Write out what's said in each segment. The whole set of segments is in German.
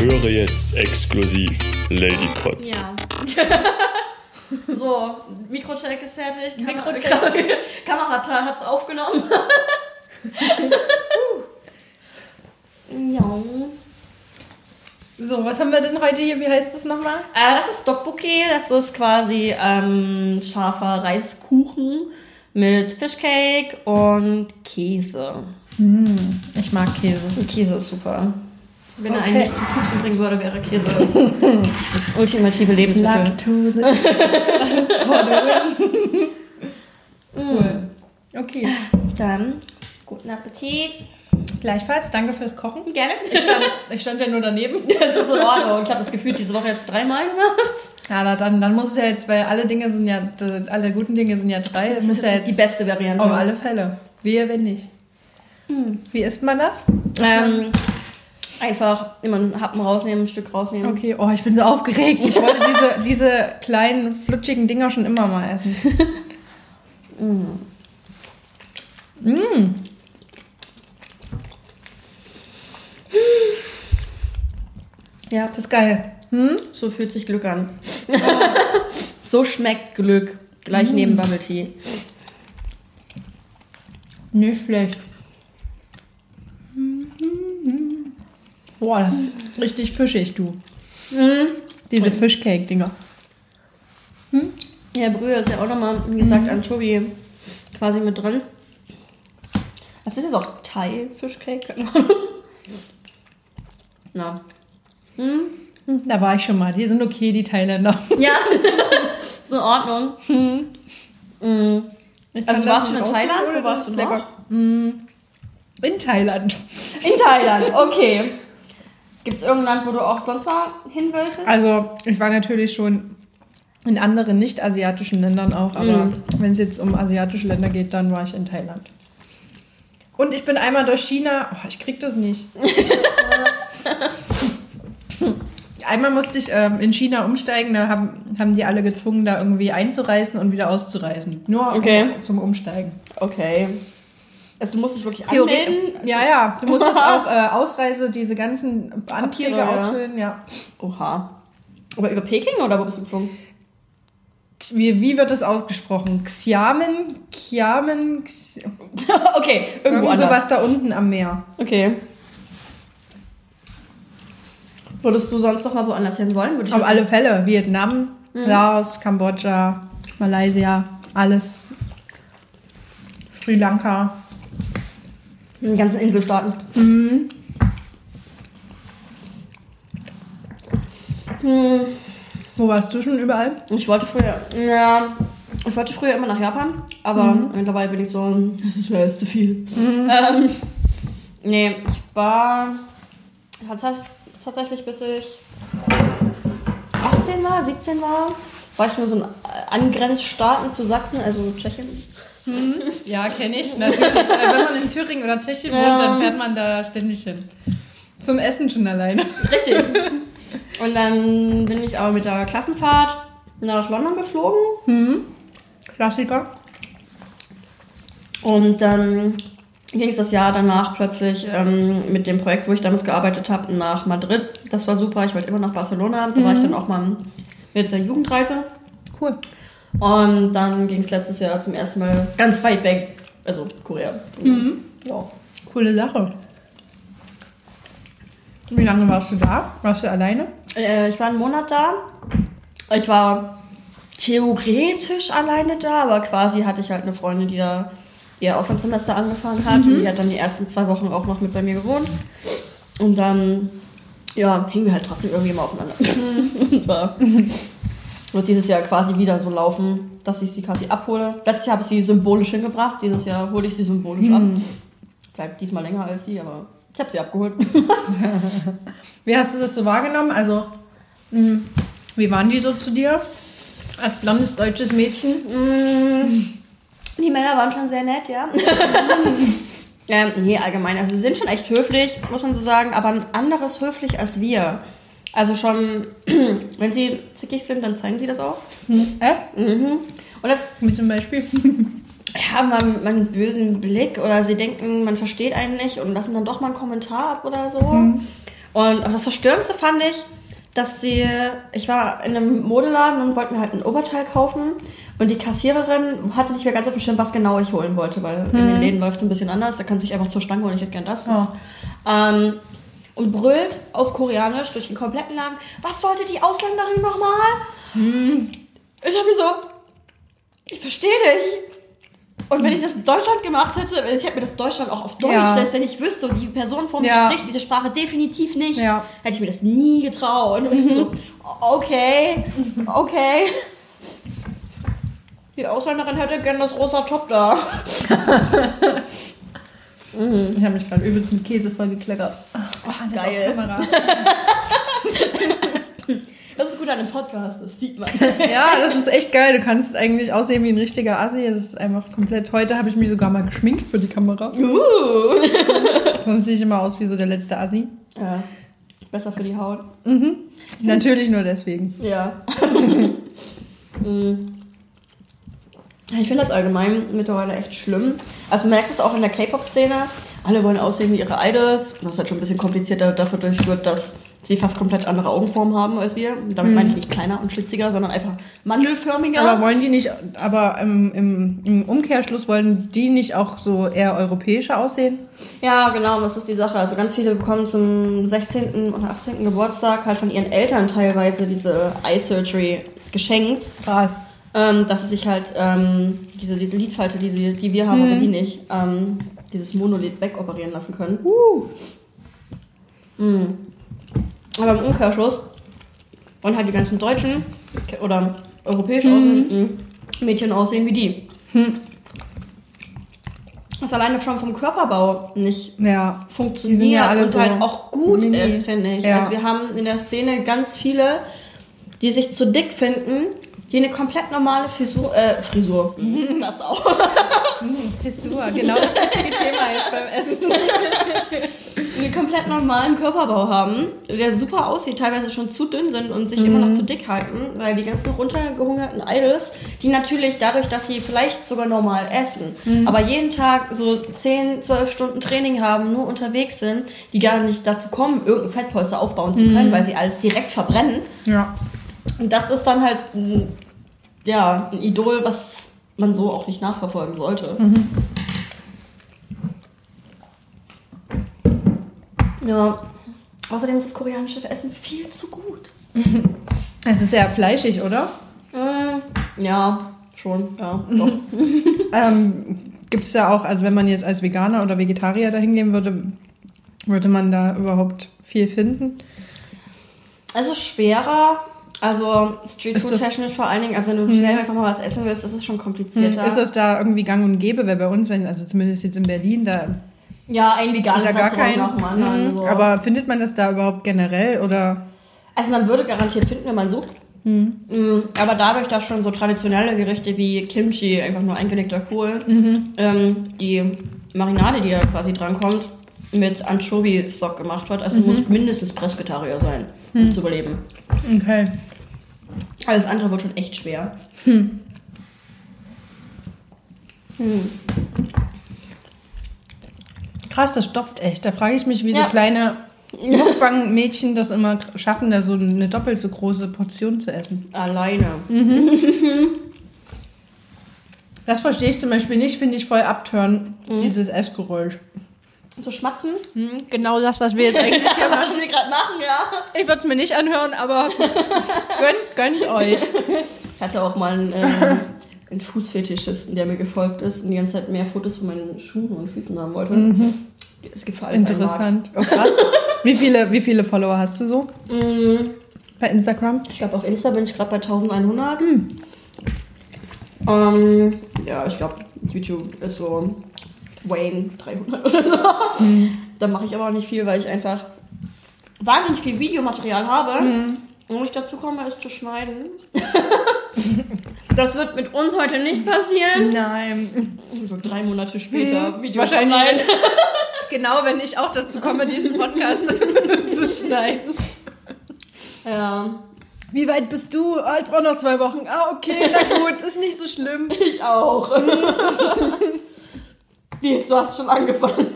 Höre jetzt exklusiv Lady Potts. Ja. so, Mikrocheck ist fertig. Kam Mikrocheck. Kam Kamera hat es aufgenommen. ja. So, was haben wir denn heute hier? Wie heißt das nochmal? Äh, das ist Dokboke. Das ist quasi ähm, scharfer Reiskuchen mit Fishcake und Käse. Ich mag Käse. Käse ist super. Wenn er Okay. einen nicht zum Pupsen bringen würde, wäre Käse das ultimative Lebensmittel. Laktose. Das cool. Okay. Dann guten Appetit. Gleichfalls, danke fürs Kochen. Gerne. Ich stand, ich stand ja nur daneben. Das ist in Ordnung. Ich habe das Gefühl, diese Woche jetzt dreimal gemacht. Ja, na, dann, dann muss es ja jetzt, weil alle Dinge sind ja, alle guten Dinge sind ja drei. Es muss ja ist jetzt die beste Variante. auf alle Fälle. Wehe, wenn nicht. Wie isst man das? Ähm, einfach immer einen Happen rausnehmen, ein Stück rausnehmen. Okay, oh, ich bin so aufgeregt. Ich wollte diese, diese kleinen, flutschigen Dinger schon immer mal essen. Ja, Das ist geil. Hm? so fühlt sich Glück an. so schmeckt Glück. Gleich neben Bubble Tea. Nicht schlecht. Boah, das ist richtig fischig, du. Diese Fischcake-Dinger. Ja, Brühe ist ja auch nochmal, wie gesagt, Anchovy quasi mit drin. Das ist jetzt auch Thai-Fischcake. Na. Hm, Da war ich schon mal. Die sind okay, die Thailänder. Ja, ist in Ordnung. Mhm. Ich Also du warst schon in Thailand? oder warst du lecker. Mm, In Thailand. In Thailand, okay. Gibt es irgendein Land, wo du auch sonst mal hin wolltest? Also, ich war natürlich schon in anderen nicht-asiatischen Ländern auch, aber Mhm. wenn es jetzt um asiatische Länder geht, dann war ich in Thailand. Und ich bin einmal durch China. Oh, ich krieg das nicht. einmal musste ich ähm, in China umsteigen, da haben, haben die alle gezwungen, da irgendwie einzureisen und wieder auszureisen. Nur Okay. um, zum Umsteigen. Okay. Also du musst dich wirklich Theorie- anmelden? Also Ja, ja. Du musstest auch äh, Ausreise, diese ganzen Anträge Papiere, ausfüllen, ja. Oha. Aber über Peking oder wo bist du geflogen? Wie, wie wird das ausgesprochen? Xiamen? Xiamen? Xi- okay, irgendwo Irgend anders. sowas da unten am Meer. Okay. Würdest du sonst noch mal woanders hin wollen? Auf alle Fälle. Vietnam, Laos, Kambodscha, Malaysia, alles. Sri Lanka. Die ganzen Inselstaaten. Hm, Wo warst du schon überall? ich wollte früher, ja, ich wollte früher immer nach Japan, aber mittlerweile bin ich so, das ist mir alles zu viel. Ähm, nee, ich war tats- tatsächlich bis ich 18 war, 17 war, war ich nur so in Angrenzstaaten zu Sachsen, also Tschechien. Ja, kenne ich. Natürlich. Äh, Wenn man in Thüringen oder Tschechien wohnt, Ja. dann fährt man da ständig hin. Zum Essen schon alleine. Richtig. Und dann bin ich aber mit der Klassenfahrt nach London geflogen. Klassiker. Und dann ging es das Jahr danach plötzlich ähm, mit dem Projekt, wo ich damals gearbeitet habe, nach Madrid. Das war super. Ich wollte immer nach Barcelona. Da war ich dann auch mal mit der Jugendreise. Cool. Und dann ging es letztes Jahr zum ersten Mal ganz weit weg. Also Korea. Ja. Coole Sache. Wie lange warst du da? Warst du alleine? Äh, ich war einen Monat da. Ich war theoretisch alleine da, aber quasi hatte ich halt eine Freundin, die da ihr Auslandssemester angefangen hat. Und die hat dann die ersten zwei Wochen auch noch mit bei mir gewohnt. Und dann, ja, hingen wir halt trotzdem irgendwie immer aufeinander. ja. Wird dieses Jahr quasi wieder so laufen, dass ich sie quasi abhole. Letztes Jahr habe ich sie symbolisch hingebracht, dieses Jahr hole ich sie symbolisch ab. Bleibt diesmal länger als sie, aber ich habe sie abgeholt. Wie hast du das so wahrgenommen? Also, mh, wie waren die so zu dir? Als blondes deutsches Mädchen. Die Männer waren schon sehr nett, ja. ähm, nee, allgemein. Also sie sind schon echt höflich, muss man so sagen, aber ein anderes höflich als wir. Also schon, wenn sie zickig sind, dann zeigen sie das auch. Äh? Und das, Wie zum Beispiel. ja, man, man einen bösen Blick oder sie denken, man versteht einen nicht und lassen dann doch mal einen Kommentar ab oder so. Und aber das Verstörendste fand ich, dass sie, ich war in einem Modeladen und wollte mir halt ein Oberteil kaufen und die Kassiererin hatte nicht mehr ganz auf dem Schirm, was genau ich holen wollte, weil in den Läden läuft es ein bisschen anders. Da kannst du dich einfach zur Stange holen, ich hätte gern das. das ähm, und brüllt auf Koreanisch durch den kompletten Laden, was wollte die Ausländerin nochmal? Ich habe mir so, ich verstehe dich. Und wenn ich das in Deutschland gemacht hätte, also ich hätte mir das Deutschland auch auf Deutsch, Ja. selbst wenn ich wüsste, die Person vor mir Ja. spricht diese Sprache definitiv nicht, Ja. hätte ich mir das nie getraut. Und ich so, okay, okay. Die Ausländerin hätte gern das rosa Top da. Ich habe mich gerade übelst mit Käse voll gekleckert. Oh, Geil. Auf Kamera. Das ist gut an einem Podcast, das sieht man. ja, das ist echt geil. Du kannst eigentlich aussehen wie ein richtiger Assi. Es ist einfach komplett. Heute habe ich mich sogar mal geschminkt für die Kamera. Uh. Sonst sehe ich immer aus wie so der letzte Assi. Ja, besser für die Haut. Natürlich nur deswegen. Ja. Mm. ich finde das allgemein mittlerweile echt schlimm. Also man merkt es auch in der K-Pop-Szene. Alle wollen aussehen wie ihre Idols, was halt schon ein bisschen komplizierter dafür durch wird, dass sie fast komplett andere Augenformen haben als wir. Damit meine ich nicht kleiner und schlitziger, sondern einfach mandelförmiger. Aber wollen die nicht, aber im, im, im Umkehrschluss wollen die nicht auch so eher europäischer aussehen? Ja, genau, das ist die Sache. Also ganz viele bekommen zum 16. und 18. Geburtstag halt von ihren Eltern teilweise diese Eye Surgery geschenkt. Krass. Ähm, dass sie sich halt ähm, diese, diese Lidfalte, die, sie, die wir haben, aber die nicht, ähm, dieses Monolith wegoperieren lassen können. Mm. Aber im Umkehrschluss wollen halt die ganzen Deutschen oder europäisch aussehenden Mädchen aussehen wie die. Was alleine schon vom Körperbau nicht Ja. funktioniert ja und so halt auch gut mini. ist, finde ich. Ja. Also wir haben in der Szene ganz viele, die sich zu dick finden, die eine komplett normale Frisur, äh, Frisur, das auch, Fissur, genau das richtige Thema jetzt beim Essen. komplett normalen Körperbau haben, der super aussieht, teilweise schon zu dünn sind und sich immer noch zu dick halten, weil die ganzen runtergehungerten Idols, die natürlich dadurch, dass sie vielleicht sogar normal essen, aber jeden Tag so 10, 12 Stunden Training haben, nur unterwegs sind, die gar nicht dazu kommen, irgendein Fettpolster aufbauen zu können, weil sie alles direkt verbrennen. Ja. Und das ist dann halt ein, ja, ein Idol, was man so auch nicht nachverfolgen sollte. Ja. Außerdem ist das koreanische Essen viel zu gut. Es ist sehr fleischig, oder? Mm, ja, schon, ja. Ähm, Gibt es da auch, also wenn man jetzt als Veganer oder Vegetarier dahin gehen würde, würde man da überhaupt viel finden? also schwerer. Also Ist Streetfood das- technisch vor allen Dingen, also wenn du schnell einfach mal was essen willst, ist es schon komplizierter. Ist das da irgendwie gang und gäbe? Weil bei uns, wenn, also zumindest jetzt in Berlin, da ja, ein veganes ist ja gar kein. nach dem anderen. Mhm. so. Aber findet man das da überhaupt generell oder? Also man würde garantiert finden, wenn man sucht. Mm, Aber dadurch, dass schon so traditionelle Gerichte wie Kimchi, einfach nur eingelegter Kohl, ähm, die Marinade, die da quasi drankommt, mit Anchovy-Stock gemacht wird, also muss mindestens Presketarier sein, um zu überleben. Okay. Alles andere wird schon echt schwer. Krass, das stopft echt. Da frage ich mich, wie Ja. so kleine Mukbang-Mädchen das immer schaffen, da so eine doppelt so große Portion zu essen. Alleine. Das verstehe ich zum Beispiel nicht, finde ich voll abtören, Mhm. dieses Essgeräusch. So schmatzen? Genau das, was wir jetzt eigentlich hier machen. Was wir gerade machen, ja. Ich würde es mir nicht anhören, aber gönnt, gönnt euch. Ich hatte auch mal einen, ähm, einen Fußfetischisten, der mir gefolgt ist und die ganze Zeit mehr Fotos von meinen Schuhen und Füßen haben wollte. Es gibt für alles. Interessant. Oh, krass. Wie viele, wie viele Follower hast du so Mm, bei Instagram? Ich glaube, auf Insta bin ich gerade bei 1100. Ähm, ja, ich glaube, YouTube ist so Wayne 300 oder so. Da mache ich aber auch nicht viel, weil ich einfach wahnsinnig viel Videomaterial habe. Und wenn ich dazu komme, es zu schneiden. Das wird mit uns heute nicht passieren. Nein. So drei Monate später. Video Wahrscheinlich. online. Genau, wenn ich auch dazu komme, diesen Podcast zu schneiden. Ja, Wie weit bist du? Ah, ich brauche noch zwei Wochen. Ah, okay, na gut, ist nicht so schlimm. ich auch. Wie jetzt, du hast schon angefangen.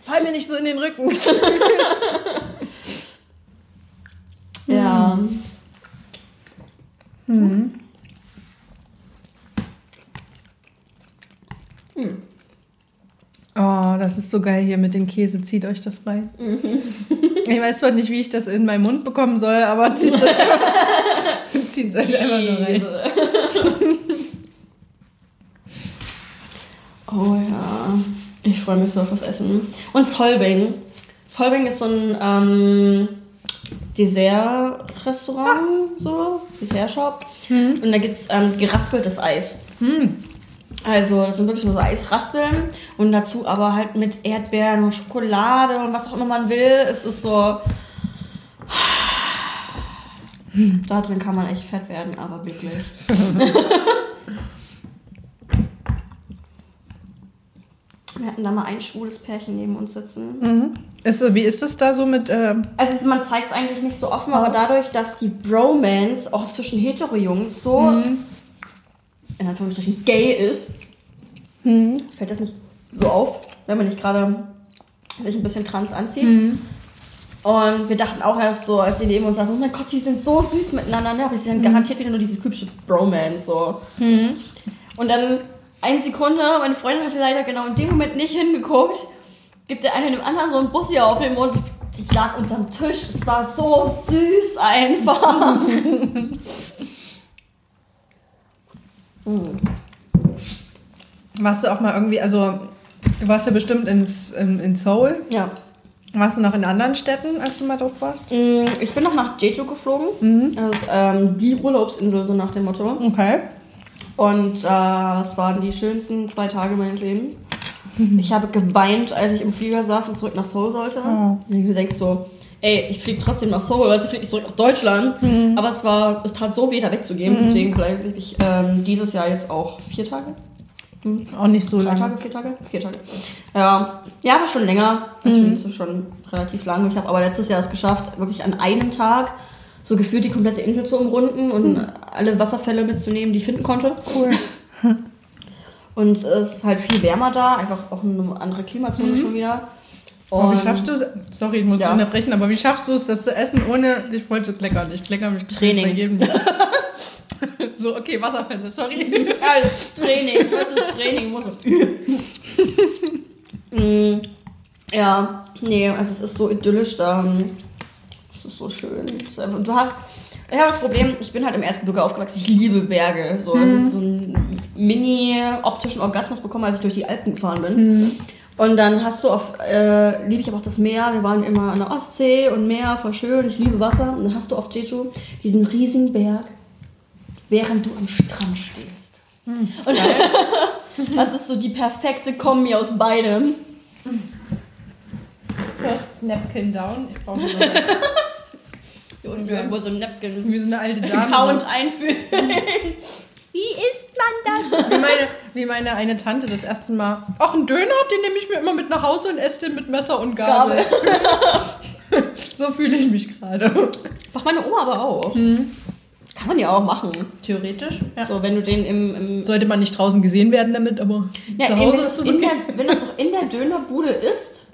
Fall mir nicht so in den Rücken. Ja. Oh, das ist so geil hier mit dem Käse. Zieht euch das rein. Ich weiß zwar nicht, wie ich das in meinen Mund bekommen soll, aber zieht es euch, einfach nur rein. Oh ja. Ich freue mich so auf das Essen. Und Solving. Solving ist so ein ähm, Dessert-Restaurant, so, Dessert-Shop. Und da gibt es ähm, geraspeltes Eis. Also, das sind wirklich nur so Eisraspeln und dazu aber halt mit Erdbeeren und Schokolade und was auch immer man will. Es ist so. Da drin kann man echt fett werden, aber wirklich. Wir hatten da mal ein schwules Pärchen neben uns sitzen. Ist, so- wie ist das da so mit. Äh, Also man zeigt es eigentlich nicht so offen, aber dadurch, dass die Bromance auch zwischen Hetero-Jungs so in Anführungsstrichen gay ist, fällt das nicht so auf, wenn man nicht gerade sich ein bisschen trans anzieht. Und wir dachten auch erst so, als sie neben uns saßen, oh mein Gott, die sind so süß miteinander, ne? aber sie haben garantiert wieder nur diese typische Bromance. So. Und dann eine Sekunde, meine Freundin hatte leider genau in dem Moment nicht hingeguckt, gibt der eine dem anderen so einen Bussi auf den Mund. Ich lag unterm Tisch, es war so süß einfach. warst du auch mal irgendwie. Also, du warst ja bestimmt ins, in, in Seoul. ja. Warst du noch in anderen Städten, als du mal dort warst? Mm, Ich bin noch nach Jeju geflogen. Das ist ähm, die Urlaubsinsel, so nach dem Motto. Okay. Und äh, es waren die schönsten zwei Tage meines Lebens. Ich habe geweint, als ich im Flieger saß und zurück nach Seoul sollte. Und du denkst so, ey, ich fliege trotzdem nach Seoul, also ich fliege zurück nach Deutschland. Aber es war, es tat so weh, da wegzugehen. Deswegen bleibe ich ähm, dieses Jahr jetzt auch vier Tage. Auch nicht so Drei lange. Tage, vier Tage? Vier Tage. Ja, ja aber schon länger. Natürlich ist es schon relativ lang. Ich habe aber letztes Jahr es geschafft, wirklich an einem Tag so gefühlt die komplette Insel zu umrunden und alle Wasserfälle mitzunehmen, die ich finden konnte. Cool. Und es ist halt viel wärmer da, einfach auch eine andere Klimazone schon wieder. Oh, wie Und schaffst du es? Sorry, ich muss Ja. unterbrechen, aber wie schaffst du es, das zu essen, ohne dich voll zu kleckern? Ich klecker mich Training. jedem. so, okay, Wasserfälle, sorry. Ist Training, das ist Training, muss es üben. Mm, ja, nee, also es ist so idyllisch da. Es ist so schön. Ist einfach, du hast, ich habe das Problem, ich bin halt im Erzgebirge aufgewachsen, ich liebe Berge. So, also so einen mini-optischen Orgasmus bekommen, als ich durch die Alpen gefahren bin. Und dann hast du auf, äh, liebe ich aber auch das Meer. Wir waren immer an der Ostsee und Meer, voll schön. Ich liebe Wasser. Und dann hast du auf Jeju diesen riesigen Berg, während du am Strand stehst. Und das ist so die perfekte Kombi aus beidem. First Napkin down. Ich brauche Hier unten irgendwo so ein Napkin. wie so eine alte Dame. Count einführen. Wie isst man das? Wie meine, wie meine eine Tante das erste Mal. Ach, ein Döner, den nehme ich mir immer mit nach Hause und esse den mit Messer und Gabel. Gabel. so fühle ich mich gerade. Macht meine Oma aber auch. Kann man ja auch machen. Theoretisch. Ja. So, wenn du den im, im Sollte man nicht draußen gesehen werden damit, aber Ja, zu Hause ist das in okay. der, wenn das noch in der Dönerbude ist,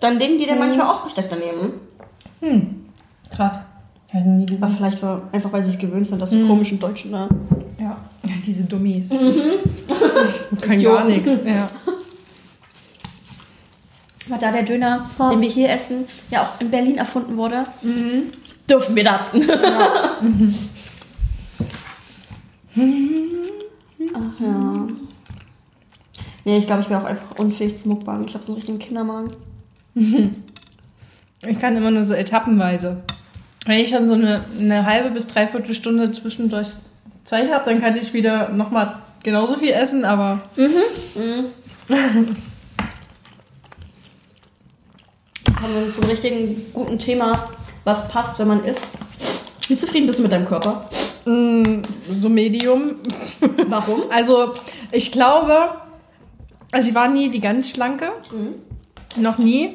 dann legen die dir manchmal auch Besteck daneben. Krass. Hätte nie gesehen. Aber vielleicht war einfach, weil sie es gewöhnt sind, dass wir komischen Deutschen da. Ja. ja, diese Dummies. Können gar nichts. Ja. Weil da der Döner, den wir hier essen, ja auch in Berlin erfunden wurde, dürfen wir das. Ach ja. Nee, ich glaube, ich wäre auch einfach unfähig zum Mukbang. Ich habe so einen richtigen Kindermagen. Ich kann immer nur so etappenweise. Wenn ich dann so eine, eine halbe bis dreiviertel Stunde zwischendurch Zeit habe, dann kann ich wieder nochmal genauso viel essen, aber Kommen wir zum richtigen guten Thema, was passt, wenn man isst. Wie zufrieden bist du mit deinem Körper? Mm, So Medium. Warum? Also, ich glaube, also ich war nie die ganz schlanke. Noch nie.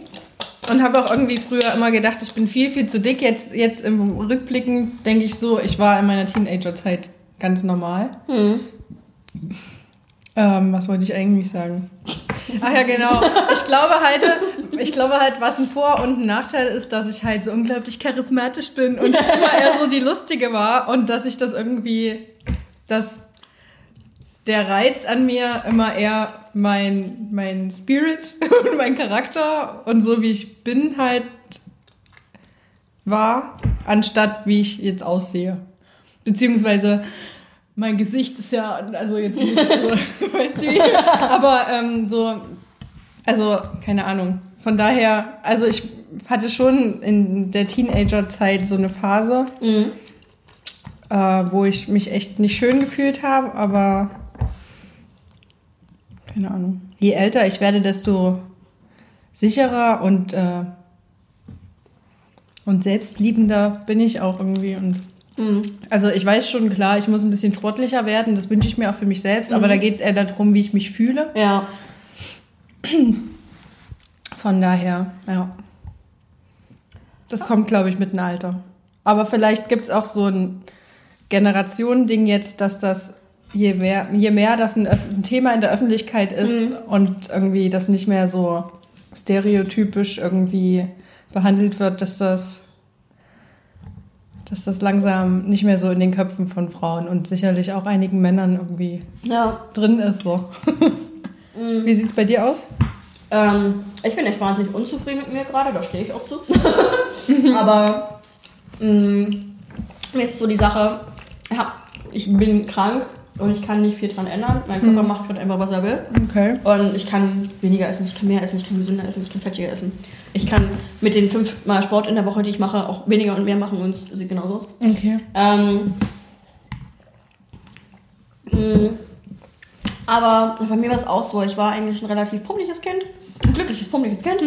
Und habe auch irgendwie früher immer gedacht, ich bin viel, viel zu dick. Jetzt, jetzt im Rückblicken denke ich so, ich war in meiner Teenagerzeit ganz normal. Ähm, was wollte ich eigentlich sagen? Ach ja, genau. Ich glaube halt, ich glaube halt, was ein Vor- und ein Nachteil ist, dass ich halt so unglaublich charismatisch bin und immer eher so die Lustige war und dass ich das irgendwie, dass der Reiz an mir immer eher mein, mein Spirit und mein Charakter und so wie ich bin halt war, anstatt wie ich jetzt aussehe. Beziehungsweise mein Gesicht ist ja, also jetzt nicht so, weißt du wie, aber ähm, so, also keine Ahnung. Von daher, also ich hatte schon in der Teenagerzeit so eine Phase, äh, wo ich mich echt nicht schön gefühlt habe, aber keine Ahnung. Je älter ich werde, desto sicherer und, äh, und selbstliebender bin ich auch irgendwie. Und also ich weiß schon, klar, ich muss ein bisschen sportlicher werden, das wünsche ich mir auch für mich selbst, aber da geht es eher darum, wie ich mich fühle. Ja. Von daher, ja. Das kommt, glaube ich, mit dem Alter. Aber vielleicht gibt es auch so ein Generationending jetzt, dass das, je mehr, je mehr das ein, ein Thema in der Öffentlichkeit ist und irgendwie das nicht mehr so stereotypisch irgendwie behandelt wird, dass das, dass das langsam nicht mehr so in den Köpfen von Frauen und sicherlich auch einigen Männern irgendwie Ja. drin ist. So. Wie sieht es bei dir aus? Ähm, ich bin echt wahnsinnig unzufrieden mit mir gerade, da stehe ich auch zu. Aber mh, mir ist so die Sache, ja, ich bin krank und ich kann nicht viel dran ändern. Mein Körper macht gerade einfach, was er will. Okay. Und ich kann weniger essen, ich kann mehr essen, ich kann gesünder essen, ich kann fettiger essen. Ich kann mit den fünfmal Sport in der Woche, die ich mache, auch weniger und mehr machen und es sieht genauso aus. Okay. Ähm, mh, aber bei mir war es auch so, ich war eigentlich ein relativ pummeliges Kind. Ein glückliches, pummeliges Kind.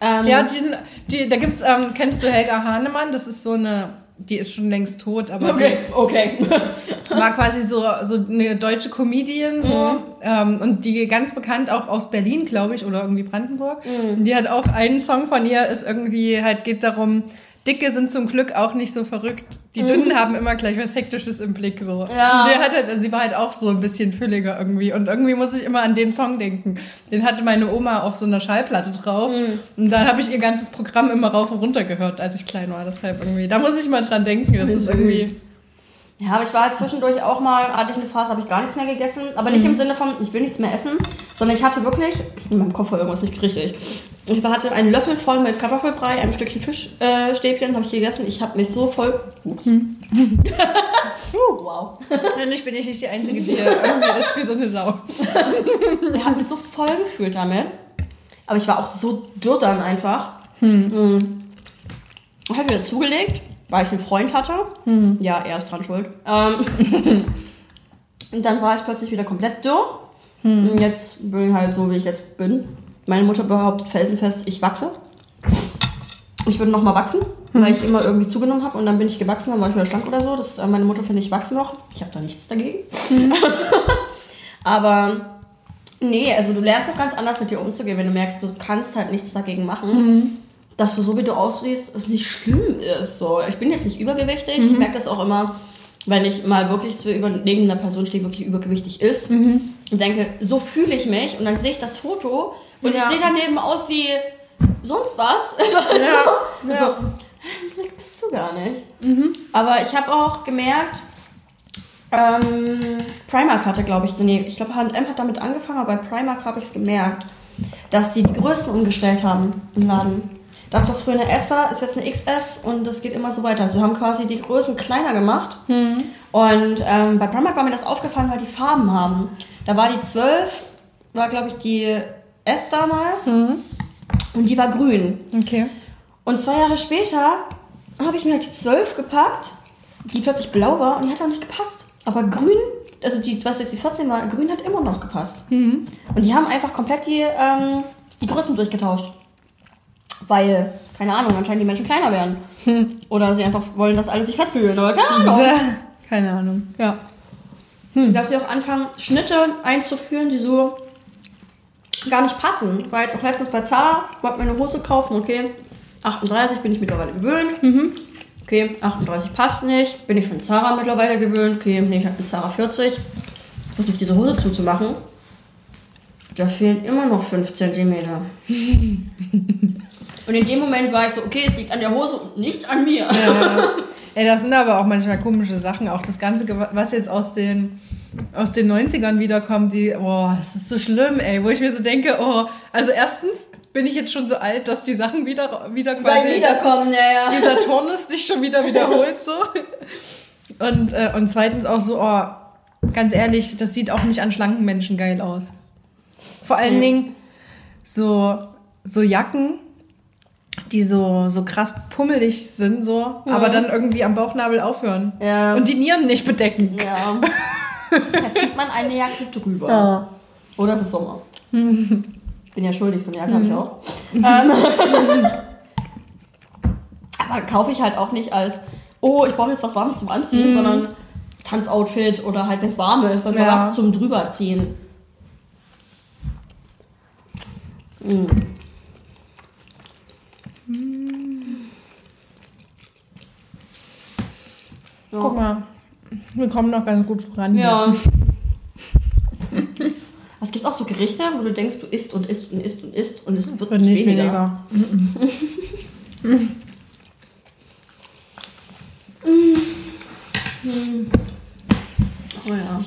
Ähm, Ja, die sind, die, da gibt's, ähm, kennst du Helga Hahnemann? Das ist so eine, die ist schon längst tot, aber Okay, okay. War quasi so, so eine deutsche Comedian so, ähm, und die ganz bekannt auch aus Berlin, glaube ich, oder irgendwie Brandenburg. Und die hat auch einen Song von ihr, ist irgendwie halt geht darum, Dicke sind zum Glück auch nicht so verrückt. Die Dünnen haben immer gleich was Hektisches im Blick. So. Ja. Und der hat halt, also sie war halt auch so ein bisschen fülliger irgendwie. Und irgendwie muss ich immer an den Song denken. Den hatte meine Oma auf so einer Schallplatte drauf. Und dann habe ich ihr ganzes Programm immer rauf und runter gehört, als ich klein war. Deshalb irgendwie, da muss ich mal dran denken. Das ist irgendwie. Ja, aber ich war halt zwischendurch auch mal, hatte ich eine Phase, habe ich gar nichts mehr gegessen. Aber nicht im Sinne von, ich will nichts mehr essen, sondern ich hatte wirklich, in meinem Kopf war irgendwas nicht richtig. Ich hatte einen Löffel voll mit Kartoffelbrei, ein Stückchen Fischstäbchen, äh, habe ich gegessen. Ich habe mich so voll. Ups. uh, wow. Ich bin ich nicht die Einzige, die irgendwie ist wie so eine Sau. Ich habe mich so voll gefühlt damit. Aber ich war auch so dürr dann einfach. Hm. Ich habe wieder zugelegt, weil ich einen Freund hatte. Ja, er ist dran schuld. Ähm, und dann war ich plötzlich wieder komplett dürr. Und jetzt bin ich halt so, wie ich jetzt bin. Meine Mutter behauptet felsenfest, ich wachse. Ich würde noch mal wachsen, weil ich immer irgendwie zugenommen habe und dann bin ich gewachsen, dann war ich wieder schlank oder so. Das, äh, meine Mutter finde ich wachse noch. Ich habe da nichts dagegen. Aber nee, also du lernst doch ganz anders mit dir umzugehen, wenn du merkst, du kannst halt nichts dagegen machen. Dass du so wie du aussiehst, es nicht schlimm ist. So, ich bin jetzt nicht übergewichtig. Ich merke das auch immer, wenn ich mal wirklich zu über, neben einer Person stehe, die wirklich übergewichtig ist und denke, so fühle ich mich und dann sehe ich das Foto und Ja. ich sehe daneben aus wie sonst was. Ja, So, so bist du gar nicht. Aber ich habe auch gemerkt, ähm, Primark hatte, glaube ich, nee, ich glaube H&M hat damit angefangen, aber bei Primark habe ich es gemerkt, dass die die Größen umgestellt haben im Laden. Das, was früher eine S war, ist jetzt eine XS und das geht immer so weiter. Sie haben quasi die Größen kleiner gemacht. Und ähm, bei Primark war mir das aufgefallen, weil die Farben haben. Da war die 12, war glaube ich die S damals und die war grün. Okay. Und zwei Jahre später habe ich mir halt die 12 gepackt, die plötzlich blau war und die hat auch nicht gepasst. Aber grün, also die, was jetzt die 14 war, grün hat immer noch gepasst. Und die haben einfach komplett die, ähm, die Größen durchgetauscht. Weil, keine Ahnung, anscheinend die Menschen kleiner werden. Oder sie einfach wollen, dass alle sich fett fühlen, oder keine Ahnung. Keine Ahnung. Ja. Dass sie auch anfangen, Schnitte einzuführen, die so gar nicht passen. Ich war jetzt auch letztens bei Zara, wollte mir eine Hose kaufen, okay. 38 bin ich mittlerweile gewöhnt. Okay, 38 passt nicht. Bin ich von Zara mittlerweile gewöhnt. Okay, nehme ich eine Zara 40. Versuche diese Hose zuzumachen. Da fehlen immer noch 5 cm. Und in dem Moment war ich so, okay, es liegt an der Hose und nicht an mir. Ey, das sind aber auch manchmal komische Sachen. Auch das Ganze, was jetzt aus den, aus den 90ern wiederkommt, die, boah, das ist so schlimm, ey, wo ich mir so denke, oh, also erstens bin ich jetzt schon so alt, dass die Sachen wieder, wieder quasi, Weil wiederkommen, ja, ja. dieser Turnus sich schon wieder wiederholt, so. Und, äh, und zweitens auch so, oh, ganz ehrlich, das sieht auch nicht an schlanken Menschen geil aus. Vor allen Nee. Dingen so, so Jacken, die so, so krass pummelig sind, so, aber dann irgendwie am Bauchnabel aufhören. Ja. Und die Nieren nicht bedecken. Ja. Da zieht man eine Jacke drüber. Oder es ist Sommer. Ich bin ja schuldig, so eine Jacke habe ich auch. Ähm, aber kaufe ich halt auch nicht als, oh, ich brauche jetzt was Warmes zum Anziehen, sondern Tanzoutfit oder halt, wenn es warm ist, was Ja. was zum drüberziehen. Mm. Ja. Guck mal, wir kommen noch ganz gut voran. hier. Ja. Es gibt auch so Gerichte, wo du denkst, du isst und isst und isst und isst und es wird, Wird nicht nicht weniger. weniger. Oh ja.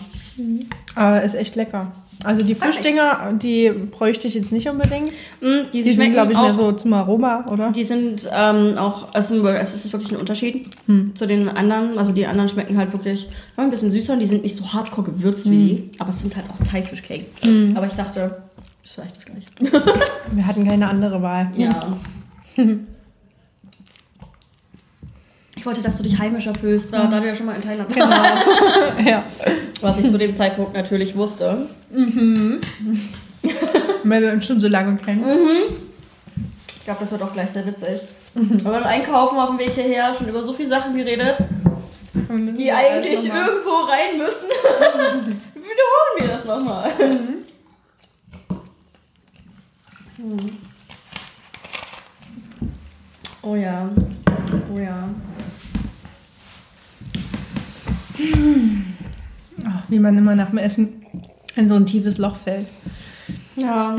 Aber ist echt lecker. Also die Fischdinger, die bräuchte ich jetzt nicht unbedingt. Mm, Die sind, schmecken glaube ich, mehr auch- so zum Aroma, oder? Die sind ähm, auch, es ist, es ist wirklich ein Unterschied Hm. zu den anderen. Also die anderen schmecken halt wirklich ein bisschen süßer und die sind nicht so hardcore gewürzt wie die. Hm. Aber es sind halt auch Thai-Fischcake. Aber ich dachte, ist vielleicht das gleiche. Wir hatten keine andere Wahl. Ja. Ich wollte, dass du dich heimischer fühlst, da, da du ja schon mal in Thailand warst. ja. Was ich zu dem Zeitpunkt natürlich wusste. Weil wir uns schon so lange kennen. Ich glaube, das wird auch gleich sehr witzig. Wir haben einkaufen auf dem Weg hierher schon über so viele Sachen geredet, die eigentlich irgendwo rein müssen. Wiederholen wir das nochmal. Hm. Oh ja. Oh ja. Ach, wie man immer nach dem Essen in so ein tiefes Loch fällt. Ja.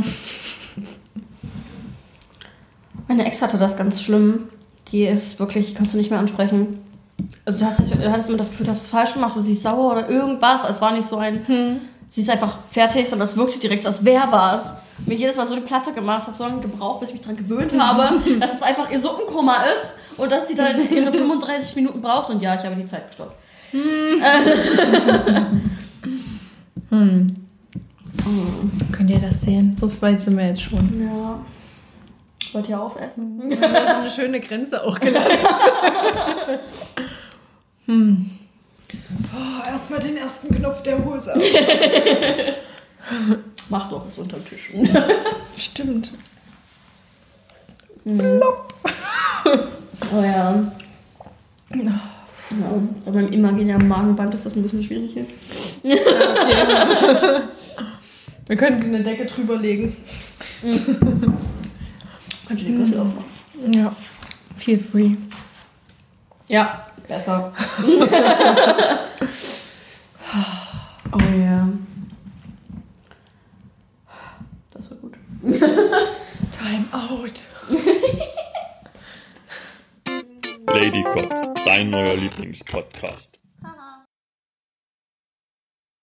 Meine Ex hatte das ganz schlimm. Die ist wirklich, die kannst du nicht mehr ansprechen. Also du, hast, du hattest immer das Gefühl, du hast es falsch gemacht oder sie ist sauer oder irgendwas. Es war nicht so ein, sie ist einfach fertig, sondern es wirkte direkt so, als wäre was. Mir jedes Mal so eine Platte gemacht, es hat so lange gebraucht, bis ich mich daran gewöhnt habe, dass es einfach ihr Suppenkoma ist und dass sie dann ihre 35 Minuten braucht. Und ja, ich habe die Zeit gestoppt. Könnt ihr das sehen? So weit sind wir jetzt schon. Ja. Wollt ihr aufessen? Wir haben so eine schöne Grenze auch gelassen. hm. Oh, Erstmal den ersten Knopf der Hose. Mach doch, ist unterm Tisch. Stimmt. Oh ja. Ja. Bei meinem imaginären Magenband ist das ein bisschen schwierig hier. Wir können sie eine Decke drüber legen. Könnt ihr den Griffel aufmachen? Ja. Feel free. Ja, besser. oh ja. Das war gut. Time out. Lady Kotz, dein neuer Lieblingspodcast.